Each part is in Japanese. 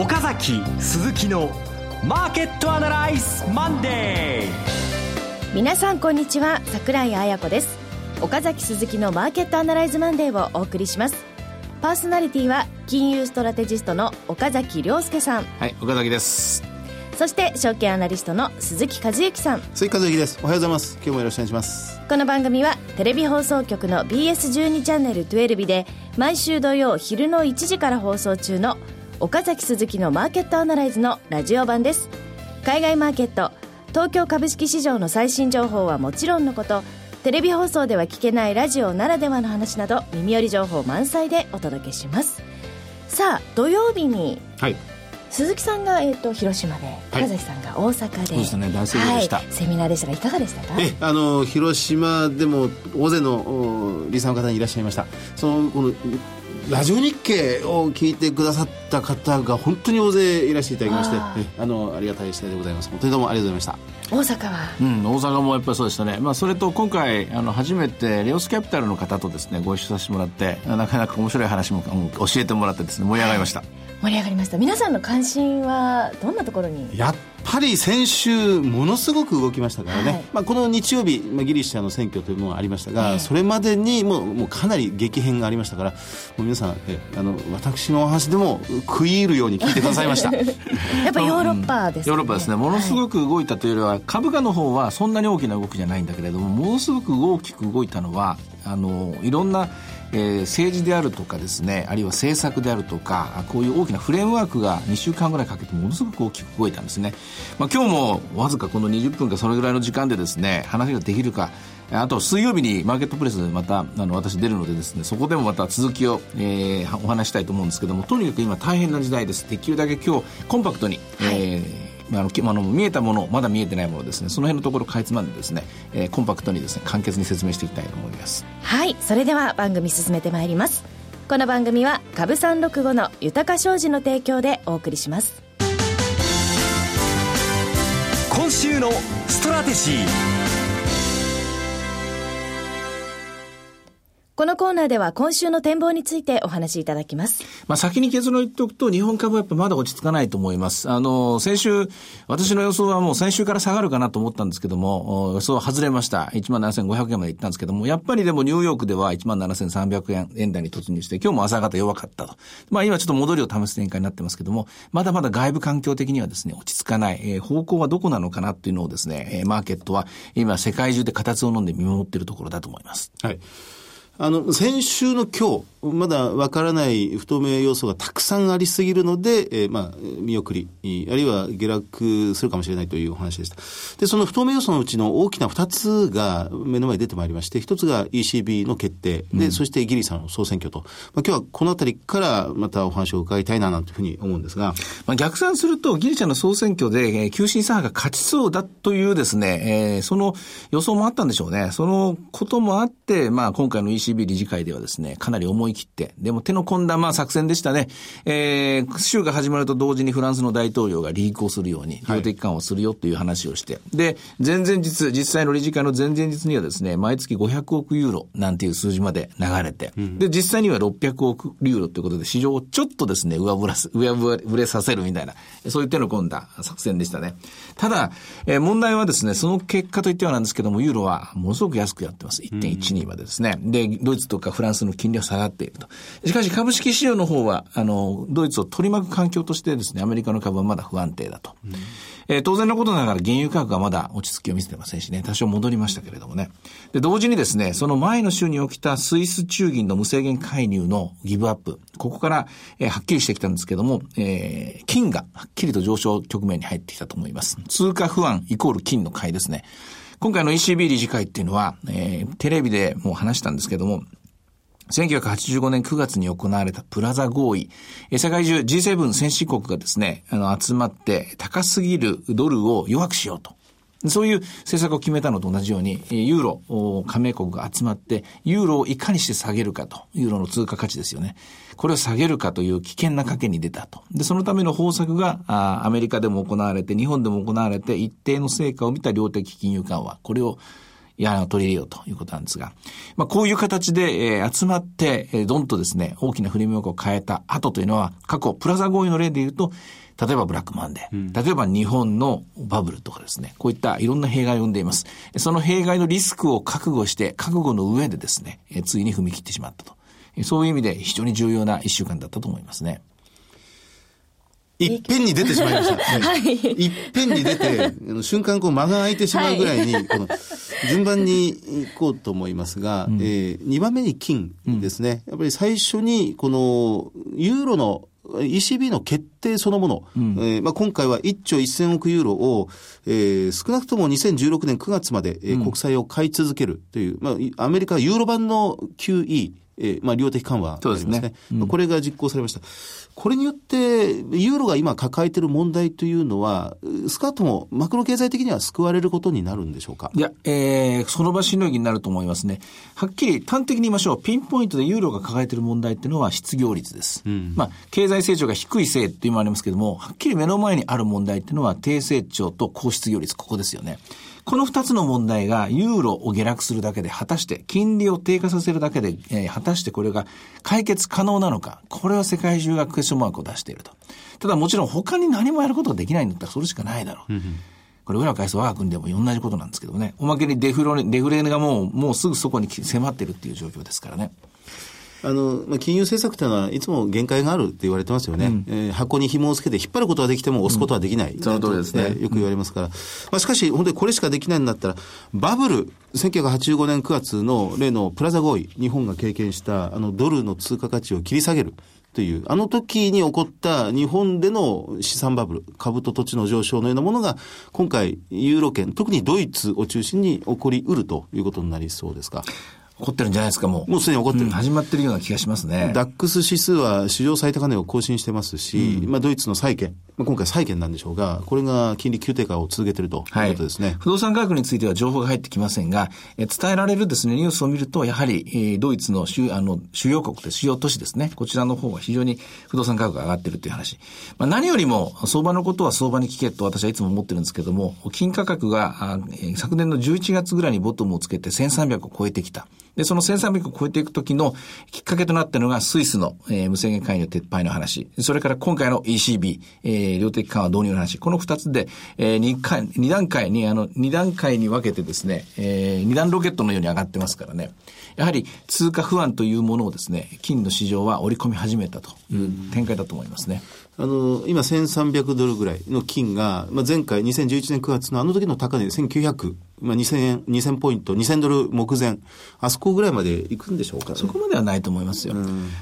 岡崎鈴木のマーケットアナライズマンデー。皆さんこんにちは桜井彩子です。岡崎鈴木のマーケットアナライズマンデーをお送りします。パーソナリティは金融ストラテジストの岡崎良介さん。はい岡崎です。そして証券アナリストの鈴木一之さん。鈴木一之です。おはようございます。今日もよろしくお願いします。この番組はテレビ放送局の BS12 チャンネル12で毎週土曜昼の1時から放送中の岡崎鈴木のマーケットアナライズのラジオ版です。海外マーケット東京株式市場の最新情報はもちろんのことテレビ放送では聞けないラジオならではの話など耳寄り情報満載でお届けします。さあ土曜日に、はい、鈴木さんが、えーと、広島で、岡崎さんが大阪でそうでしたねした、はい、セミナーでしたがいかがでしたか？えあの広島でも大勢のリスナーの方にいらっしゃいました。そのこのラジオ日経を聞いてくださった方が本当に大勢いらしていただきましてあのありがたい次第でございます。本当にどうもありがとうございました。大阪は、うん、大阪もやっぱりそうでしたね、まあ、それと今回あの初めてレオスキャピタルの方とですねご一緒させてもらってなかなか面白い話も教えてもらってですね盛り上がりました、はい盛り上がりました。皆さんの関心はどんなところに？やっぱり先週ものすごく動きましたからね、はい、まあ、この日曜日、まあ、ギリシャの選挙というのがありましたが、それまでにもうもうかなり激変がありましたからもう皆さんえあの私のお話でも食い入るように聞いてくださいました。やっぱヨーロッパですね、ヨーロッパですね。ものすごく動いたというよりは、株価の方はそんなに大きな動きじゃないんだけれどもものすごく大きく動いたのはあのいろんなえー、政治であるとかですねあるいは政策であるとかこういう大きなフレームワークが2週間ぐらいかけてものすごく大きく動いたんですね、まあ、今日もわずかこの20分かそれぐらいの時間でですね話ができるかあと水曜日にマーケットプレスまたあの私出るのでですねそこでもまた続きを、えー、お話したいと思うんですけどもとにかく今大変な時代です。できるだけ今日コンパクトに、はい、えーあのあの見えたものまだ見えてないものですね。その辺のところかいつまんでですね、えー、コンパクトにですね簡潔に説明していきたいと思います。はいそれでは番組進めてまいります。この番組は株三六五の豊か商事の提供でお送りします。今週のストラテジーこのコーナーでは今週の展望についてお話しいただきます。まあ先に結論言っておくと、日本株はやっぱまだ落ち着かないと思います。あの、先週、私の予想はもう先週から下がるかなと思ったんですけども、予想は外れました。17,500円まで行ったんですけども、やっぱりでもニューヨークでは17,300円円台に突入して、今日も朝方弱かったと。まあ今ちょっと戻りを試す展開になってますけども、まだまだ外部環境的にはですね、落ち着かない、えー、方向はどこなのかなっていうのをですね、えー、マーケットは今世界中で形を飲んで見守っているところだと思います。はい。あの、先週の今日、まだわからない不透明要素がたくさんありすぎるので、えー、まあ、見送り、あるいは下落するかもしれないというお話でした。で、その不透明要素のうちの大きな二つが目の前に出てまいりまして、一つが ECB の決定、で、うん、そしてギリさんの総選挙と、まあ、今日はこのあたりからまたお話を伺いたいな、なんていうふうに思うんですが。まあ、逆算すると、ギリシャの総選挙で、えー、急進左派が勝ちそうだというですね、えー、その予想もあったんでしょうね。そのこともあって、まあ、今回の ECB 理事会ではですね、かなり思い切って、でも手の込んだまあ作戦でしたね。えー、週が始まると同時にフランスの大統領がリークをするように、量的緩和をするよという話をして、はい、で、前々日、実際の理事会の前々日にはですね、毎月500億ユーロなんていう数字まで流れて、うん、で、実際には600億ユーロということで、市場をちょっとですね、上振らす、上振れさせるみたいな、そういう手の込んだ作戦でしたね。ただ、えー、問題はですね、その結果といってはなんですけども、ユーロはものすごく安くやってます。1.12までですね。で、ドイツとかフランスの金利は下がっていると。しかし株式市場の方は、あの、ドイツを取り巻く環境としてですね、アメリカの株はまだ不安定だと。うんえー、当然のことながら原油価格はまだ落ち着きを見せてませんしね、多少戻りましたけれどもね。で、同時にですね、その前の週に起きたスイス中銀の無制限介入のギブアップ、ここから、えー、はっきりしてきたんですけども、えー、金がはっきりと上昇局面に入ってきたと思います。通貨不安イコール金の買いですね。今回の ECB 理事会っていうのは、えー、テレビでもう話したんですけども、1985年9月に行われたプラザ合意、世界中 G7 先進国がですね、あの、集まって高すぎるドルを弱くしようと。そういう政策を決めたのと同じように、ユーロ加盟国が集まって、ユーロをいかにして下げるかと、ユーロの通貨価値ですよね。これを下げるかという危険な賭けに出たと。で、そのための方策が、アメリカでも行われて、日本でも行われて、一定の成果を見た量的金融緩和。これをや、取り入れようということなんですが、まあ、こういう形で、えー、集まって、えー、どんとですね、大きなフレームワークを変えた後というのは、過去、プラザ合意の例で言うと、例えばブラックマンデー、うん、例えば日本のバブルとかですね、こういったいろんな弊害を生んでいます。その弊害のリスクを覚悟して、覚悟の上でですね、えー、ついに踏み切ってしまったと。そういう意味で非常に重要な一週間だったと思いますね。いっぺんに出てしまいました。はい。いっぺんに出て、瞬間こう間が空いてしまうぐらいに、この、順番に行こうと思いますが、うん、えー、2番目に金ですね。やっぱり最初に、この、ユーロの ECB の決定そのもの、うん、えー、まあ、今回は1兆1000億ユーロを、えー、少なくとも2016年9月まで、えー、国債を買い続けるという、まあ、アメリカユーロ版の QE、えー、まあ、量的緩和ありますね。すねうん、これが実行されました。これによって、ユーロが今抱えている問題というのは、スカートもマクロ経済的には救われることになるんでしょうか？いや、えー、その場しのぎになると思いますね。はっきり端的に言いましょう。ピンポイントでユーロが抱えている問題っていうのは失業率です。うん、まあ、経済成長が低いせいっていうのもありますけども、はっきり目の前にある問題っていうのは低成長と高失業率、ここですよね。この二つの問題がユーロを下落するだけで果たして金利を低下させるだけで、えー、果たしてこれが解決可能なのかこれは世界中がクエスチョンマークを出していると。ただもちろん他に何もやることができないんだったらそれしかないだろう。これ裏返す我が国でも同じことなんですけどね。おまけにデフロデフレがもう、もうすぐそこに迫ってるっていう状況ですからね。あの、まあ、金融政策というのはいつも限界があるって言われてますよね。うん、えー、箱に紐をつけて引っ張ることはできても押すことはできない。うん、その通りですね、よく言われますから。まあ、しかし、本当にこれしかできないんだったら、バブル、1985年9月の例のプラザ合意、日本が経験したあのドルの通貨価値を切り下げる。という、あの時に起こった日本での資産バブル、株と土地の上昇のようなものが、今回、ユーロ圏、特にドイツを中心に起こりうるということになりそうですか？起こってるんじゃないですか、もう。もうすでに起こってる、うん、始まってるような気がしますね。ダックス指数は史上最高値を更新してますし、うん、まあドイツの債券、まあ、今回債券なんでしょうが、これが金利急低下を続けているということですね、はい、不動産価格については情報が入ってきませんが、え伝えられるですね、ニュースを見ると、やはり、えー、ドイツの主あの主要国で主要都市ですね、こちらの方は非常に不動産価格が上がっているという話。まあ、何よりも相場のことは相場に聞けと私はいつも思ってるんですけども、金価格があ、え昨年の11月ぐらいにボトムをつけて1300を超えてきた。で、その1300を超えていくときのきっかけとなったのがスイスの、えー、無制限介入撤廃の話。それから今回の ECB、えー、量的緩和導入の話。この二つで、えー、二回、二段階に、あの、二段階に分けてですね、えー、二段ロケットのように上がってますからね。やはり通貨不安というものをですね、金の市場は織り込み始めたという展開だと思いますね。あの、今1300ドルぐらいの金が、まあ、前回2011年9月のあの時の高値で1900まあ、2000円、2000ポイント、2000ドル目前、あそこぐらいまで行くんでしょうか、ね、そこまではないと思いますよ。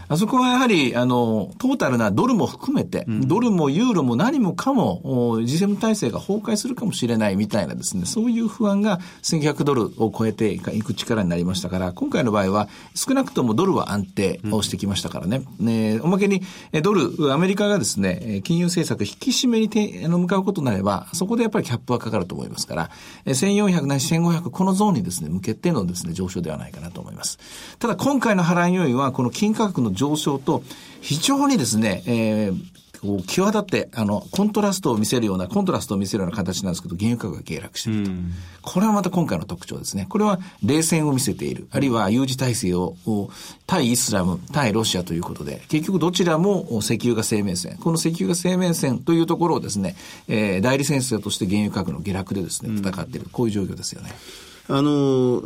あそこはやはり、あの、トータルなドルも含めて、うん、ドルもユーロも何もかも、G7 体制が崩壊するかもしれないみたいなですね、そういう不安が1900ドルを超えていく力になりましたから、今回の場合は、少なくともドルは安定をしてきましたからね。うん、ねおまけに、ドル、アメリカがですね、ね金融政策引き締めにて向かうことになれば、そこでやっぱりキャップはかかると思いますから、1400ないし1500、このゾーンにですね、向けてのですね、上昇ではないかなと思います。ただ今回の払い要因は、この金価格の上昇と、非常にですね、えー、こう、際立って、あの、コントラストを見せるような、コントラストを見せるような形なんですけど、原油価格が下落していると。これはまた今回の特徴ですね。これは冷戦を見せている。あるいは有事体制を、対イスラム、対ロシアということで、結局どちらも石油が生命線。この石油が生命線というところをですね、えー、代理戦争として原油価格の下落でですね、戦っている。こういう状況ですよね。あの、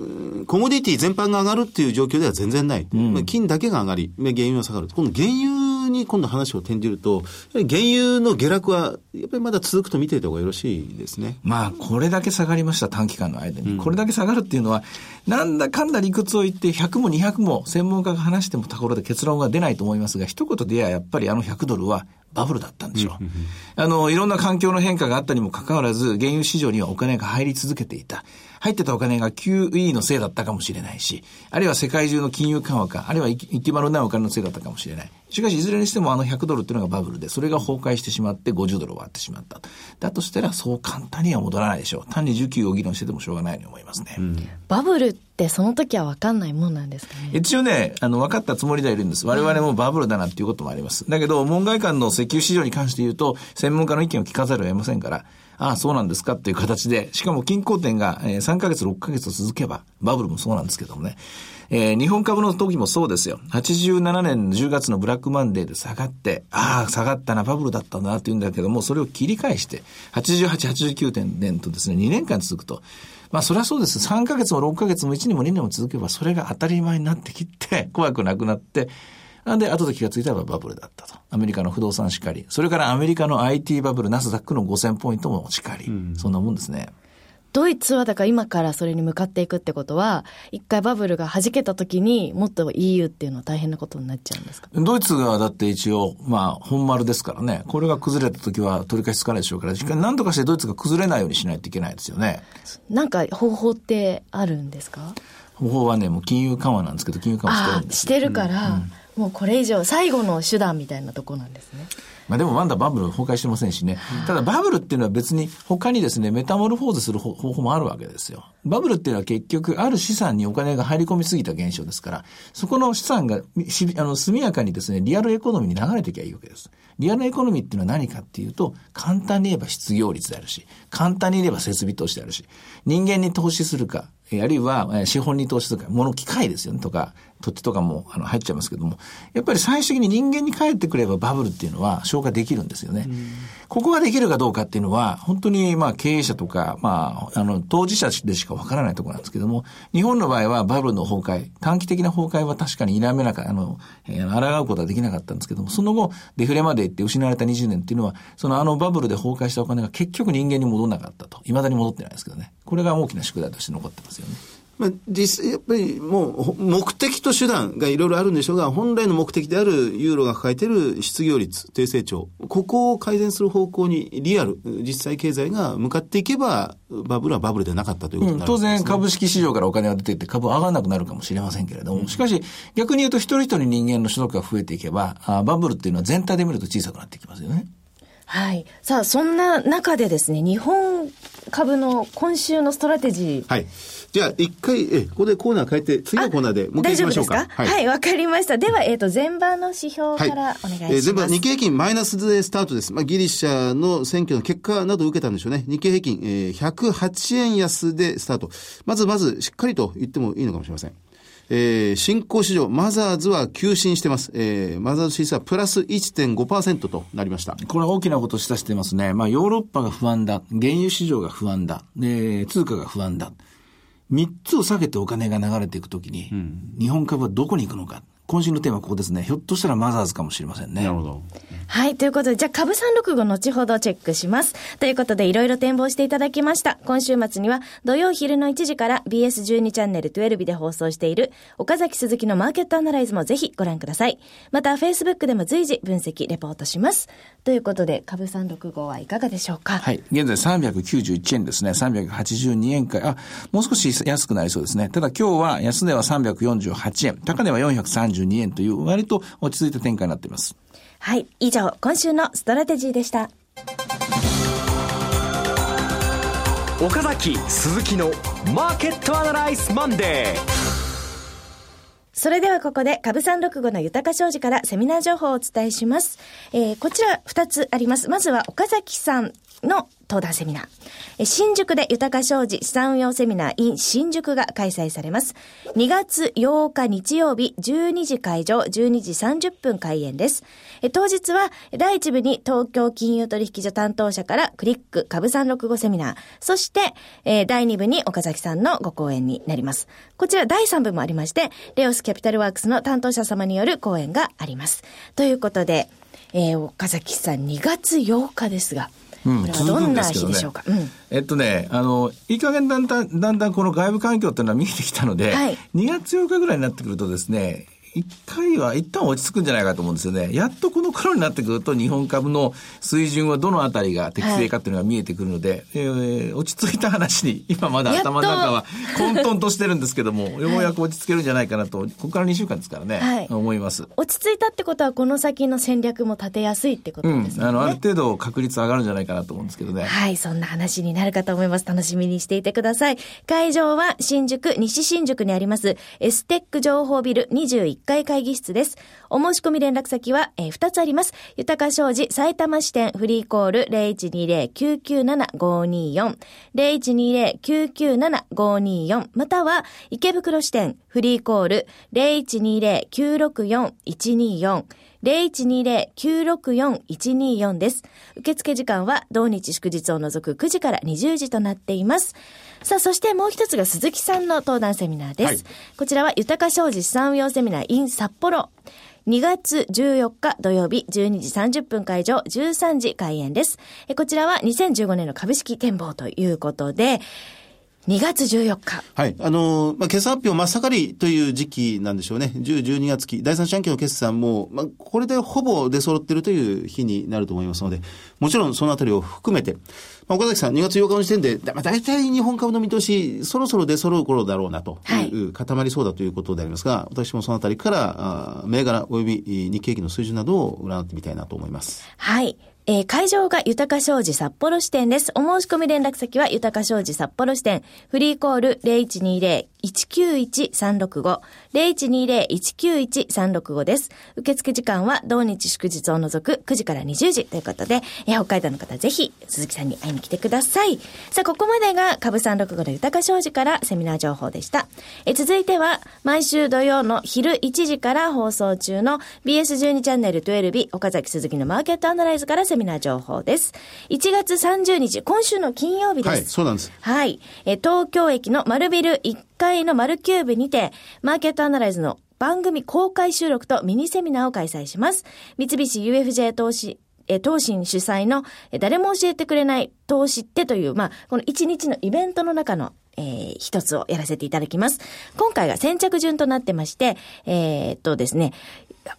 コモディティ全般が上がるっていう状況では全然ない。うん、金だけが上がり、原油は下がる。この原油に今度話を転じると、原油の下落は、やっぱりまだ続くと見ていた方がよろしいですね。まあ、これだけ下がりました、短期間の間に。うん、これだけ下がるっていうのは、なんだかんだ理屈を言って、100も200も専門家が話してもところで結論が出ないと思いますが、一言で言えばやっぱりあの100ドルはバブルだったんでしょう。あの、いろんな環境の変化があったにもかかわらず、原油市場にはお金が入り続けていた。入ってたお金が QE のせいだったかもしれないし、あるいは世界中の金融緩和か、あるいは行き場のないお金のせいだったかもしれない。しかし、いずれにしてもあの100ドルっていうのがバブルで、それが崩壊してしまって50ドル割ってしまった。だとしたら、そう簡単には戻らないでしょう。単に需給を議論しててもしょうがないように思いますね。うん、バブルってその時は分かんないもんなんですかね一応ね、あの、分かったつもりではいるんです。我々もバブルだなっていうこともあります。だけど、門外観の石油市場に関して言うと、専門家の意見を聞かざるを得ませんから、ああ、そうなんですかっていう形で、しかも均衡点が3ヶ月、6ヶ月と続けば、バブルもそうなんですけどもね、えー、日本株の時もそうですよ。87年10月のブラックマンデーで下がって、ああ、下がったな、バブルだったなって言うんだけども、それを切り返して、88、89年とですね、2年間続くと。まあ、それはそうです。3ヶ月も6ヶ月も1年も2年も続けば、それが当たり前になってきて、怖くなくなって、なんで、後で気がついたらバブルだったと。アメリカの不動産しかり。それからアメリカの IT バブル、ナスダックの5000ポイントもしかり。うん、そんなもんですね。ドイツはだから今からそれに向かっていくってことは、一回バブルが弾けた時にもっと EU っていうのは大変なことになっちゃうんですか？ドイツがだって一応、まあ本丸ですからね、これが崩れた時は取り返しつかないでしょうから、しか何とかしてドイツが崩れないようにしないといけないですよね。なんか方法ってあるんですか？方法はね、もう金融緩和なんですけど、金融緩和してるんですしてるから、うんうんもうこれ以上最後の手段みたいなとこなんですね。まあでもまだバブル崩壊してませんしね。ただバブルっていうのは別に他にですね、メタモルフォーズする方法もあるわけですよ。バブルっていうのは結局ある資産にお金が入り込みすぎた現象ですから、そこの資産があの速やかにですね、リアルエコノミーに流れていけばいいわけです。リアルエコノミーっていうのは何かっていうと、簡単に言えば失業率であるし、簡単に言えば設備投資であるし、人間に投資するか、あるいは資本に投資するか、物機械ですよね、とか、土地とかもあの入っちゃいますけども、やっぱり最終的に人間に帰ってくればバブルっていうのは消化できるんですよね。ここができるかどうかっていうのは、本当にまあ経営者とか、まあ、あの、当事者でしかわからないところなんですけども、日本の場合はバブルの崩壊、短期的な崩壊は確かに否めなかあの、えー、抗うことはできなかったんですけども、その後、デフレまで行って失われた20年っていうのは、そのあのバブルで崩壊したお金が結局人間に戻らなかったと。未だに戻ってないですけどね。これが大きな宿題として残ってますよね。まあ、実際、やっぱりもう、目的と手段がいろいろあるんでしょうが、本来の目的であるユーロが抱えている失業率、低成長、ここを改善する方向にリアル、実際経済が向かっていけば、バブルはバブルでなかったということになる、ねうん、当然、株式市場からお金が出ていって株上がらなくなるかもしれませんけれども、うん、しかし、逆に言うと一人一人人間の所得が増えていけば、あバブルっていうのは全体で見ると小さくなっていきますよね。はい。さあ、そんな中でですね、日本株の今週のストラテジー。はい。じゃあ、一回、え、ここでコーナー変えて、次のコーナーでもう一回行きましょうか。はい、わ、はい、かりました。では、えっ、ー、と、前場の指標からお願いします。はい、えー、前場、日経平均マイナスでスタートです。まあ、ギリシャの選挙の結果などを受けたんでしょうね。日経平均、えー、108円安でスタート。まずまず、しっかりと言ってもいいのかもしれません。えー、新興市場、マザーズは急伸してます。えー、マザーズ指数はプラス1.5%となりました。これは大きなことを示唆してますね。まあ、ヨーロッパが不安だ。原油市場が不安だ。で、通貨が不安だ。三つを下げてお金が流れていくときに、うん、日本株はどこに行くのか。今週のテーマはここですね。ひょっとしたらマザーズかもしれませんね。なるほど。はい。ということで、じゃあ株365後ほどチェックします。ということで、いろいろ展望していただきました。今週末には土曜昼の1時から BS12 チャンネル12で放送している岡崎鈴木のマーケットアナライズもぜひご覧ください。また、Facebook でも随時分析、レポートします。ということで、株365はいかがでしょうか？はい。現在391円ですね。382円か。あ、もう少し安くなりそうですね。ただ今日は安値は348円。高値は430 42円という割と落ち着いた展開になっています。はい。以上、今週のストラテジーでした。岡崎鈴木のマーケットアナライズマンデー。それではここで、株三六五の豊か商事からセミナー情報をお伝えします。えー、こちら二つあります。まずは岡崎さんの登壇セミナー。新宿で豊か商事資産運用セミナー in 新宿が開催されます。2月8日日曜日12時会場、12時30分開演です。当日は第1部に東京金融取引所担当者からクリック株365セミナー、そして第2部に岡崎さんのご講演になります。こちら第3部もありまして、レオスキャピタルワークスの担当者様による講演があります。ということで、えー、岡崎さん2月8日ですが、うん、どんな日でしょうか？うん、えっとね、あの、いい加減だんだん、だんだんこの外部環境っていうのは見えてきたので、はい、2月8日ぐらいになってくるとですね、一回は一旦落ち着くんじゃないかと思うんですよね。やっとこの頃になってくると日本株の水準はどのあたりが適正かっていうのが見えてくるので、はい、えー、落ち着いた話に今まだ頭の中は混沌としてるんですけども、ようやく落ち着けるんじゃないかなと、ここから2週間ですからね、はい、思います。落ち着いたってことはこの先の戦略も立てやすいってことですね。うん、あの、ある程度確率上がるんじゃないかなと思うんですけどね。はい、そんな話になるかと思います。楽しみにしていてください。会場は新宿、西新宿にありますエステック情報ビル21階会議室です。お申し込み連絡先は、えー、2つあります。豊か商事埼玉支店フリーコール0120-997-524 0120-997-524または池袋支店フリーコール0120-964-124 0120-964-124です。受付時間は同日祝日を除く9時から20時となっています。さあ、そしてもう一つが鈴木さんの登壇セミナーです。はい、こちらは豊か商事資産運用セミナー in 札幌。2月14日土曜日12時30分会場13時開演です。こちらは2015年の株式展望ということで、2月14日。はい。あの、まあ、決算発表真っ盛りという時期なんでしょうね。10、12月期、第三四半期の決算も、まあ、これでほぼ出揃っているという日になると思いますので、もちろんそのあたりを含めて、まあ、岡崎さん、2月8日の時点で、まあ、大体日本株の見通し、そろそろ出揃う頃だろうなという、固まりそうだということでありますが、私もそのあたりから、あ銘柄及び日経期の水準などを占ってみたいなと思います。はい。えー、会場が豊か商事札幌支店です。お申し込み連絡先は豊か商事札幌支店。フリーコール0120-191-365。0120-191-365です。受付時間は同日祝日を除く9時から20時ということで、えー、北海道の方ぜひ鈴木さんに会いに来てください。さあ、ここまでが株365の豊か商事からセミナー情報でした。えー、続いては、毎週土曜の昼1時から放送中の BS12 チャンネル12日、岡崎鈴木のマーケットアナライズからセミナー情報です。1月30日、今週の金曜日です。はい、そうなんです。はい。え東京駅の丸ビル1階の丸キューブにて、マーケットアナライズの番組公開収録とミニセミナーを開催します。三菱 UFJ 投資え、東進主催の、え、誰も教えてくれない投資ってという、まあ、この一日のイベントの中の、えー、一つをやらせていただきます。今回が先着順となってまして、えー、っとですね、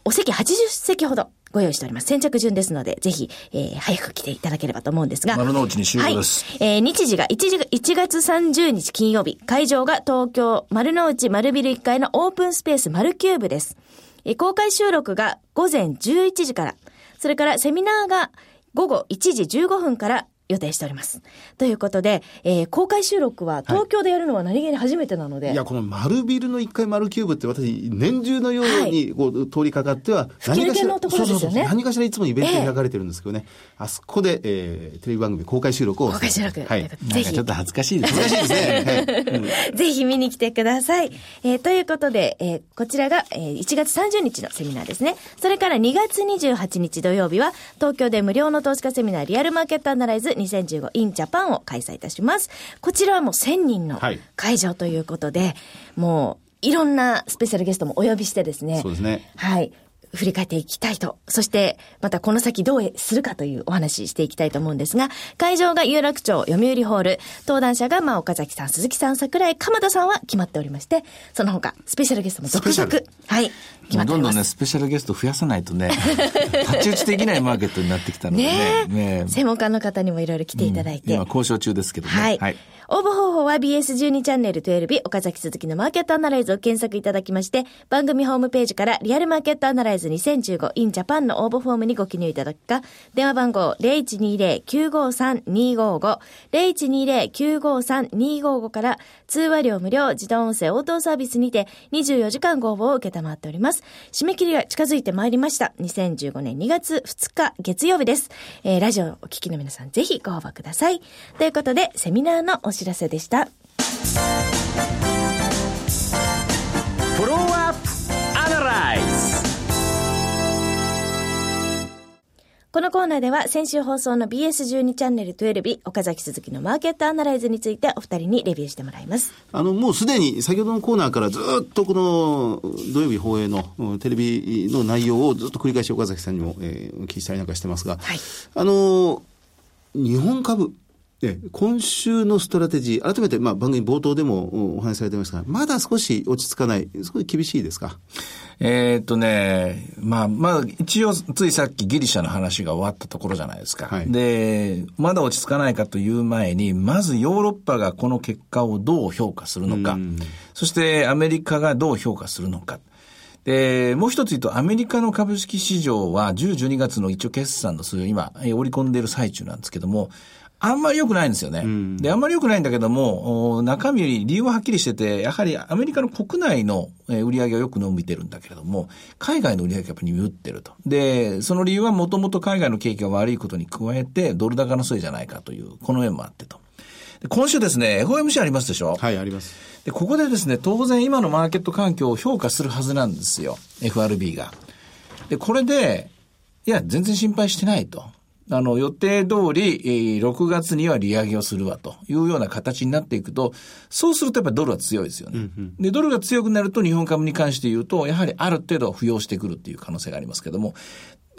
お席80席ほどご用意しております。先着順ですので、ぜひ、えー、早く来ていただければと思うんですが。丸の内に集合です。はい、えー、日時が 1, 時1月30日金曜日、会場が東京丸の内丸ビル1階のオープンスペース丸キューブです。えー、公開収録が午前11時から、それからセミナーが午後1時15分から予定しております。ということで、えー、公開収録は東京でやるのは何気に初めてなので。はい、いや、この丸ビルの1階丸キューブって私、年中のようにこう、通りかかっては、何かしら、そうそうそう何かしらいつもイベント開かれてるんですけどね、えー、あそこで、えー、テレビ番組公開収録を。公開収録。はい。ぜひ。ちょっと恥ずかしいですね。恥ずかしいですね。はい、ぜひ見に来てください。えー、ということで、えー、こちらが、えー、1月30日のセミナーですね。それから2月28日土曜日は、東京で無料の投資家セミナーリアルマーケットアナライズ 2015in ジャパンを開催いたします。こちらはもう1000人の会場ということで、はい、もういろんなスペシャルゲストもお呼びしてですね。そうですね。はい。振り返っていきたいと。そして、またこの先どうするかというお話ししていきたいと思うんですが、会場が有楽町読売ホール、登壇者が、まあ、岡崎さん、鈴木さん、桜井、鎌田さんは決まっておりまして、その他、スペシャルゲストも続々、はい、決まっております。どんどんね、スペシャルゲスト増やさないとね、太刀打ちできないマーケットになってきたのでね。ねね専門家の方にもいろいろ来ていただいて。うん、今交渉中ですけどね。はい。はい応募方法は BS12 チャンネル12日、岡崎鈴木のマーケットアナライズを検索いただきまして、番組ホームページからリアルマーケットアナライズ 2015in Japan の応募フォームにご記入いただくか、電話番号0120-953-255、0120-953-255から通話料無料自動音声応答サービスにて24時間ご応募を受けたまっております。締め切りが近づいてまいりました。2015年2月2日月曜日です。えー、ラジオをお聞きの皆さんぜひご応募ください。ということで、セミナーのお知らせでした。フォローアップアナライズこのコーナーでは先週放送の BS12 チャンネル12岡崎鈴木のマーケットアナライズについてお二人にレビューしてもらいます。あの、もうすでに先ほどのコーナーからずっとこの土曜日放映のテレビの内容をずっと繰り返し岡崎さんにも、えー、お聞きしたりなんかしてますが、はい、あの、日本株、え今週のストラテジー、改めてまあ番組冒頭でもお話しされてましたが、まだ少し落ち着かない、少し厳しいですか？えっとね、まあ、まあ、一応、ついさっきギリシャの話が終わったところじゃないですか。はい、で、まだ落ち着かないかという前に、まずヨーロッパがこの結果をどう評価するのか、そしてアメリカがどう評価するのか。で、もう一つ言うと、アメリカの株式市場は10、12月の一応決算の数字を今、織り込んでいる最中なんですけども、あんまり良くないんですよね。んで、あんまり良くないんだけども、お中身より理由ははっきりしてて、やはりアメリカの国内のえー売り上げはよく伸びてるんだけれども、海外の売り上げがやっぱり鈍ってると。で、その理由はもともと海外の景気が悪いことに加えて、ドル高のせいじゃないかという、この面もあってと。で今週ですね、FOMC ありますでしょ？はい、あります。で、ここでですね、当然今のマーケット環境を評価するはずなんですよ。FRB が。で、これで、いや、全然心配してないと。あの、予定通り、えー6月には利上げをするわというような形になっていくと、そうするとやっぱりドルは強いですよね。で、ドルが強くなると日本株に関して言うと、やはりある程度浮揚してくるっていう可能性がありますけども、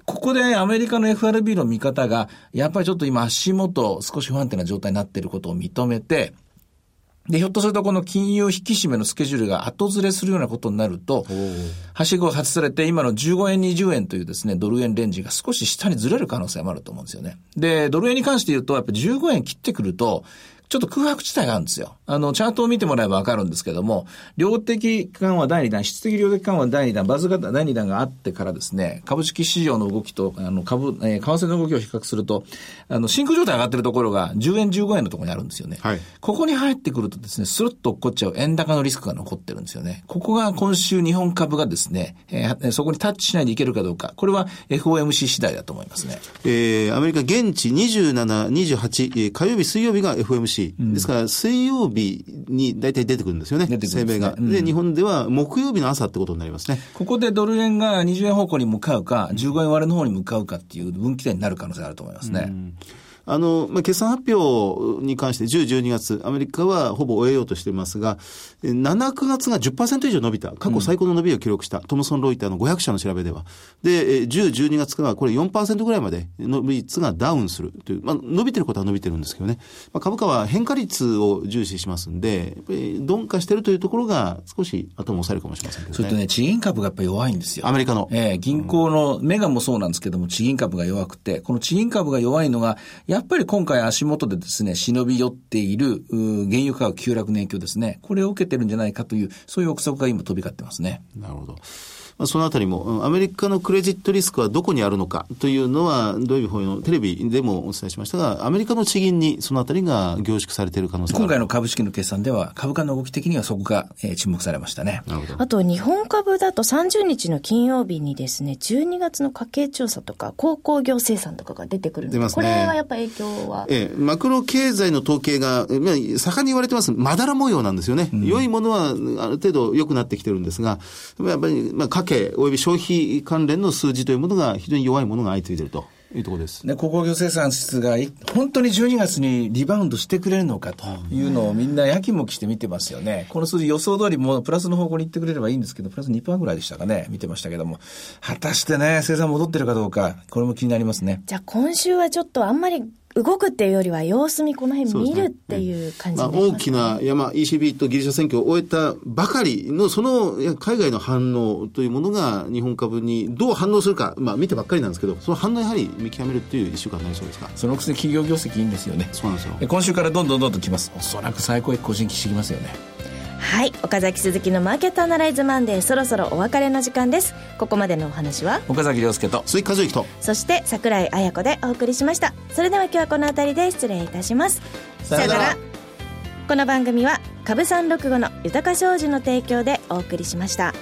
ここでアメリカの FRB の見方が、やっぱりちょっと今足元少し不安定な状態になっていることを認めて、で、ひょっとするとこの金融引き締めのスケジュールが後ずれするようなことになると、はしごを外されて、今の15円、20円というですね、ドル円レンジが少し下にずれる可能性もあると思うんですよね。で、ドル円に関して言うと、やっぱり15円切ってくると、ちょっと空白地帯があるんですよ。あの、チャートを見てもらえばわかるんですけども、量的緩和第2弾、質的量的緩和第2弾、バズ型第2弾があってからですね、株式市場の動きと、あの、株、えー為替の動きを比較すると、あの、真空状態上がってるところが10円、15円のところにあるんですよね。はいここに入ってくるとですね、スルッと落っこっちゃう円高のリスクが残ってるんですよね。ここが今週日本株がですね、えーそこにタッチしないでいけるかどうか、これは FOMC 次第だと思いますね。えー、アメリカ現地27、28、えー火曜日、水曜日が FOMC。ですから、水曜日に大体出てくるんですよね。声明が、うんで、日本では木曜日の朝ってことになりますね。ここでドル円が20円方向に向かうか、15円割れの方に向かうかっていう分岐点になる可能性があると思いますね。あの、まあ、決算発表に関して10、12月、アメリカはほぼ終えようとしていますが、えー7、9月が10%以上伸びた、過去最高の伸びを記録した、トムソン・ロイターの500社の調べでは。で、えー10、12月からはこれ4%ぐらいまで伸び率がダウンするという、まあ、伸びてることは伸びてるんですけどね。まあ、株価は変化率を重視しますんで、やっぱり鈍化してるというところが少し頭を押さえるかもしれませんけどね。それとね、地銀株がやっぱり弱いんですよ。アメリカのええ銀行の、メガもそうなんですけども、地銀株が弱くて、この地銀株が弱いのが、やっぱり今回足元でですね、忍び寄っている、原油価格急落の影響ですね。これを受けてるんじゃないかという、そういう憶測が今飛び交ってますね。なるほど。まあ、そのあたりも、うんアメリカのクレジットリスクはどこにあるのかというのは、土曜日のテレビでもお伝えしましたが、アメリカの地銀にそのあたりが凝縮されている可能性がある。今回の株式の決算では、株価の動き的にはそこが、えー注目されましたね。なるほど。あと日本株だと30日の金曜日にですね、12月の家計調査とか、鉱工業生産とかが出てくるんでねれはやっぱ影響は？ええ、マクロ経済の統計が、えまあ盛んに言われてます、まだら模様なんですよね。良いものはある程度良くなってきてるんですが、やっぱり、まあ、家計及び消費関連の数字というものが非常に弱いものが相次いでいるというところです。で、鉱工業生産室がい本当に12月にリバウンドしてくれるのかというのをみんなやきもきして見てますよね。この数字予想通りもうプラスの方向に行ってくれればいいんですけど、プラス2%ぐらいでしたかね。見てましたけども。果たしてね、生産戻ってるかどうか、これも気になりますね。じゃあ今週はちょっとあんまり動くっていうよりは様子見この辺見るっていう感じ大きな山、ECB とギリシャ選挙を終えたばかりの、その海外の反応というものが日本株にどう反応するか、まあ見てばっかりなんですけど、その反応やはり見極めるっていう一週間になりそうですか？そのくせに企業業績いいんですよね。そうなんですよ。で今週からどんどんどんどん来ます。おそらく最高益更新してきますよね。はい。岡崎鈴木のマーケットアナライズマンデーそろそろお別れの時間です。ここまでのお話は？岡崎亮介と。鈴木和之と。そして桜井彩子でお送りしました。それでは今日はこの辺りで失礼いたします。さよなら。この番組は株三六五の豊か商事の提供でお送りしました